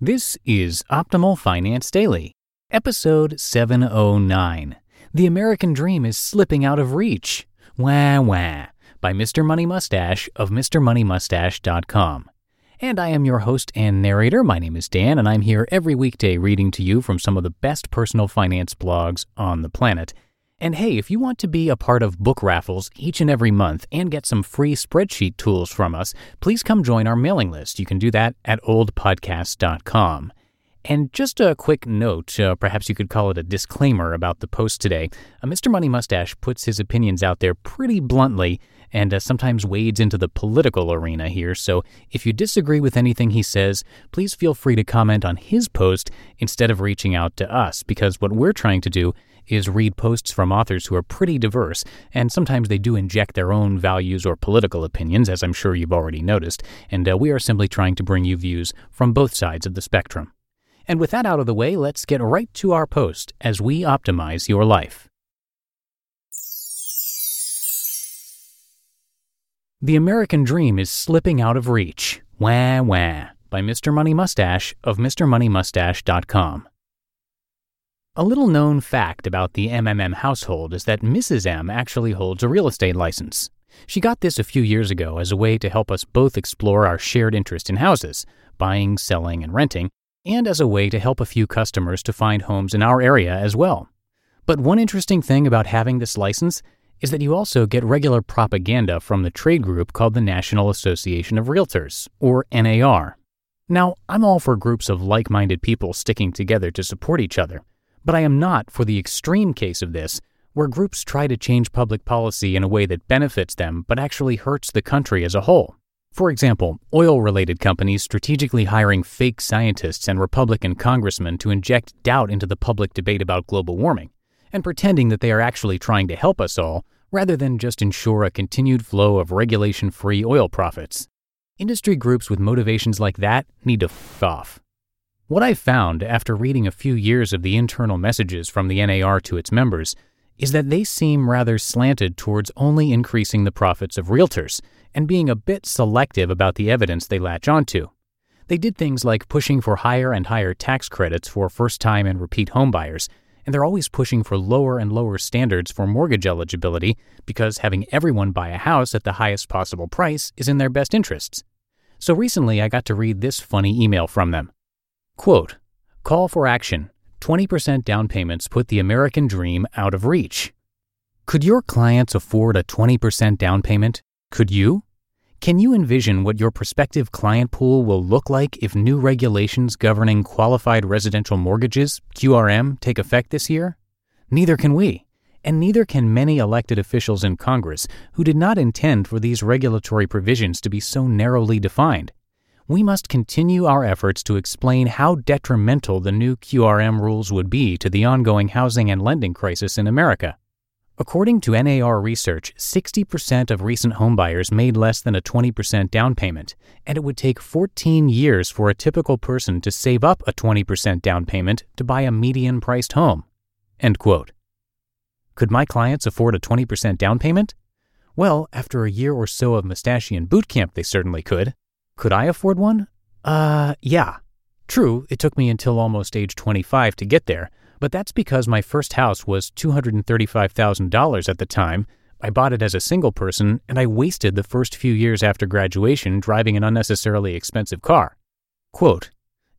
This is Optimal Finance Daily, episode 709. The American Dream is Slipping Out of Reach. Wah wah. By Mr. Money Mustache of MrMoneyMustache.com. And I am your host and narrator. My name is Dan, and I'm here every weekday reading to you from some of the best personal finance blogs on the planet. And hey, if you want to be a part of book raffles each and every month and get some free spreadsheet tools from us, please come join our mailing list. You can do that at oldpodcast.com. And just a quick note, uh, perhaps you could call it a disclaimer about the post today. Uh, Mr. Money Mustache puts his opinions out there pretty bluntly and uh, sometimes wades into the political arena here. So if you disagree with anything he says, please feel free to comment on his post instead of reaching out to us, because what we're trying to do is read posts from authors who are pretty diverse, and sometimes they do inject their own values or political opinions, as I'm sure you've already noticed, and uh, we are simply trying to bring you views from both sides of the spectrum. And with that out of the way, let's get right to our post as we optimize your life. The American Dream is Slipping Out of Reach. Wah wah. By Mr. Money Mustache of MrMoneyMustache.com. A little known fact about the MMM household is that Mrs. M actually holds a real estate license. She got this a few years ago as a way to help us both explore our shared interest in houses, buying, selling, and renting, and as a way to help a few customers to find homes in our area as well. But one interesting thing about having this license is that you also get regular propaganda from the trade group called the National Association of Realtors, or NAR. Now, I'm all for groups of like minded people sticking together to support each other. But I am not for the extreme case of this, where groups try to change public policy in a way that benefits them but actually hurts the country as a whole. For example, oil related companies strategically hiring fake scientists and Republican congressmen to inject doubt into the public debate about global warming, and pretending that they are actually trying to help us all rather than just ensure a continued flow of regulation free oil profits. Industry groups with motivations like that need to f off. What I found after reading a few years of the internal messages from the NAR to its members is that they seem rather slanted towards only increasing the profits of realtors and being a bit selective about the evidence they latch onto. They did things like pushing for higher and higher tax credits for first time and repeat homebuyers, and they're always pushing for lower and lower standards for mortgage eligibility because having everyone buy a house at the highest possible price is in their best interests. So recently I got to read this funny email from them. Quote, Call for action. 20% down payments put the American dream out of reach. Could your clients afford a 20% down payment? Could you? Can you envision what your prospective client pool will look like if new regulations governing qualified residential mortgages, QRM, take effect this year? Neither can we, and neither can many elected officials in Congress who did not intend for these regulatory provisions to be so narrowly defined we must continue our efforts to explain how detrimental the new QRM rules would be to the ongoing housing and lending crisis in America. According to NAR research, 60% of recent homebuyers made less than a 20% down payment, and it would take 14 years for a typical person to save up a 20% down payment to buy a median priced home. End quote. Could my clients afford a 20% down payment? Well, after a year or so of Mustachian boot camp, they certainly could. Could I afford one? Uh, yeah. True, it took me until almost age 25 to get there, But that's because my first house was $235,000 at the time. I bought it as a single person, and I wasted the first few years after graduation driving an unnecessarily expensive car. Quote,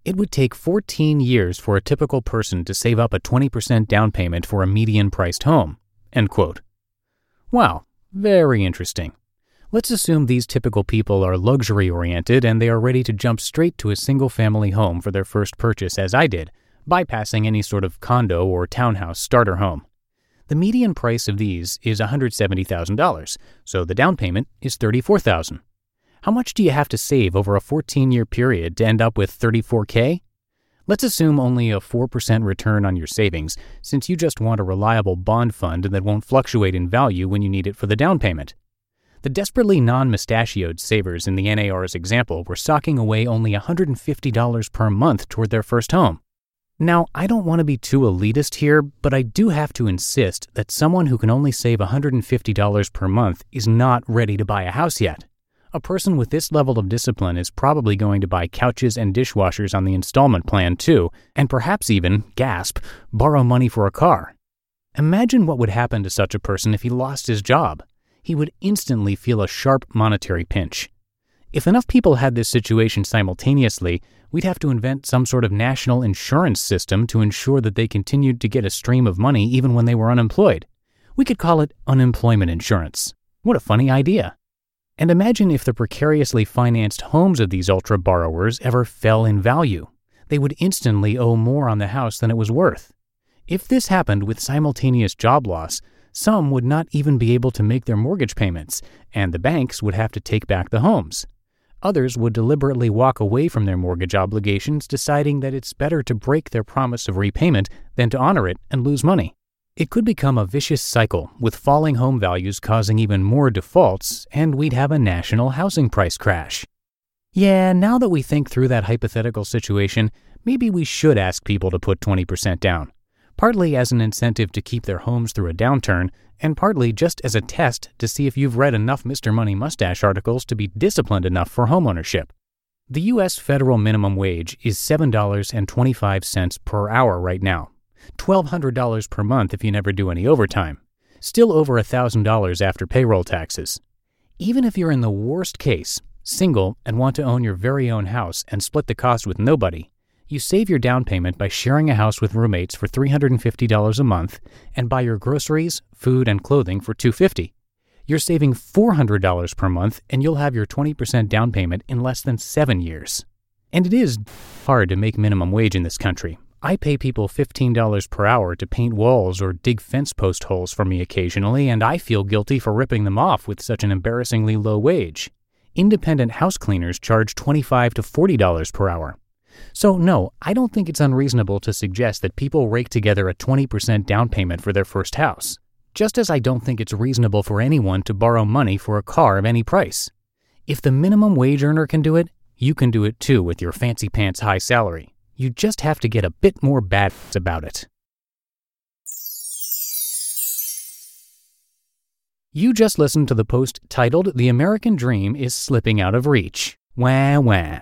it would take 14 years for a typical person to save up a 20% down payment for a median priced home. End quote. Wow, very interesting. Let's assume these typical people are luxury oriented and they are ready to jump straight to a single family home for their first purchase, as I did, bypassing any sort of condo or townhouse starter home. The median price of these is $170,000, so the down payment is $34,000. How much do you have to save over a 14 year period to end up with $34k? Let's assume only a 4% return on your savings, since you just want a reliable bond fund that won't fluctuate in value when you need it for the down payment. The desperately non mustachioed savers in the NAR's example were socking away only $150 per month toward their first home. Now, I don't want to be too elitist here, but I do have to insist that someone who can only save $150 per month is not ready to buy a house yet. A person with this level of discipline is probably going to buy couches and dishwashers on the installment plan too, and perhaps even, gasp, borrow money for a car. Imagine what would happen to such a person if he lost his job he would instantly feel a sharp monetary pinch. If enough people had this situation simultaneously, we'd have to invent some sort of national insurance system to ensure that they continued to get a stream of money even when they were unemployed. We could call it unemployment insurance. What a funny idea. And imagine if the precariously financed homes of these ultra borrowers ever fell in value. They would instantly owe more on the house than it was worth. If this happened with simultaneous job loss, some would not even be able to make their mortgage payments, and the banks would have to take back the homes. Others would deliberately walk away from their mortgage obligations, deciding that it's better to break their promise of repayment than to honor it and lose money. It could become a vicious cycle, with falling home values causing even more defaults, and we'd have a national housing price crash. Yeah, now that we think through that hypothetical situation, maybe we should ask people to put 20% down partly as an incentive to keep their homes through a downturn, and partly just as a test to see if you've read enough Mr. Money Mustache articles to be disciplined enough for homeownership. The U.S. federal minimum wage is $7.25 per hour right now, $1,200 per month if you never do any overtime, still over $1,000 after payroll taxes. Even if you're in the worst case, single, and want to own your very own house and split the cost with nobody, you save your down payment by sharing a house with roommates for $350 a month and buy your groceries, food, and clothing for 250. You're saving $400 per month and you'll have your 20% down payment in less than 7 years. And it is hard to make minimum wage in this country. I pay people $15 per hour to paint walls or dig fence post holes for me occasionally, and I feel guilty for ripping them off with such an embarrassingly low wage. Independent house cleaners charge $25 to $40 per hour. So, no, I don't think it's unreasonable to suggest that people rake together a 20% down payment for their first house, just as I don't think it's reasonable for anyone to borrow money for a car of any price. If the minimum wage earner can do it, you can do it too with your fancy pants high salary. You just have to get a bit more bad about it. You just listened to the post titled The American Dream is Slipping Out of Reach. Wah wah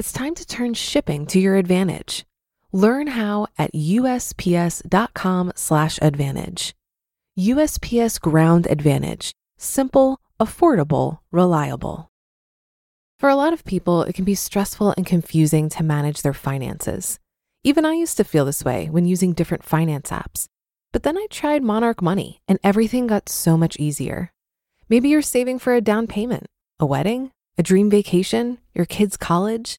it's time to turn shipping to your advantage. Learn how at usps.com/advantage. USPS Ground Advantage: simple, affordable, reliable. For a lot of people, it can be stressful and confusing to manage their finances. Even I used to feel this way when using different finance apps. But then I tried Monarch Money and everything got so much easier. Maybe you're saving for a down payment, a wedding, a dream vacation, your kids' college.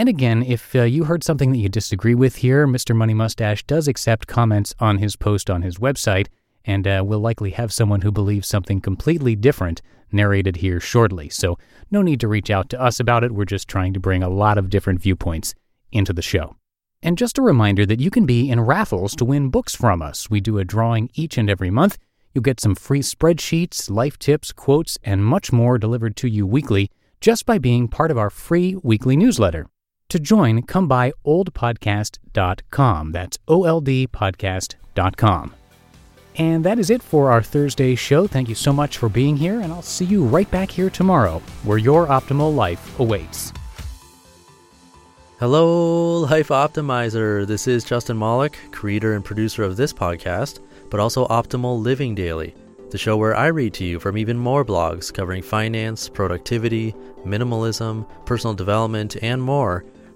And again, if uh, you heard something that you disagree with here, Mr. Money Mustache does accept comments on his post on his website, and uh, will likely have someone who believes something completely different narrated here shortly. So, no need to reach out to us about it. We're just trying to bring a lot of different viewpoints into the show. And just a reminder that you can be in raffles to win books from us. We do a drawing each and every month. You'll get some free spreadsheets, life tips, quotes, and much more delivered to you weekly just by being part of our free weekly newsletter. To join, come by oldpodcast.com. That's oldpodcast.com. And that is it for our Thursday show. Thank you so much for being here, and I'll see you right back here tomorrow where your optimal life awaits. Hello, Life Optimizer. This is Justin Malik, creator and producer of this podcast, but also Optimal Living Daily, the show where I read to you from even more blogs covering finance, productivity, minimalism, personal development, and more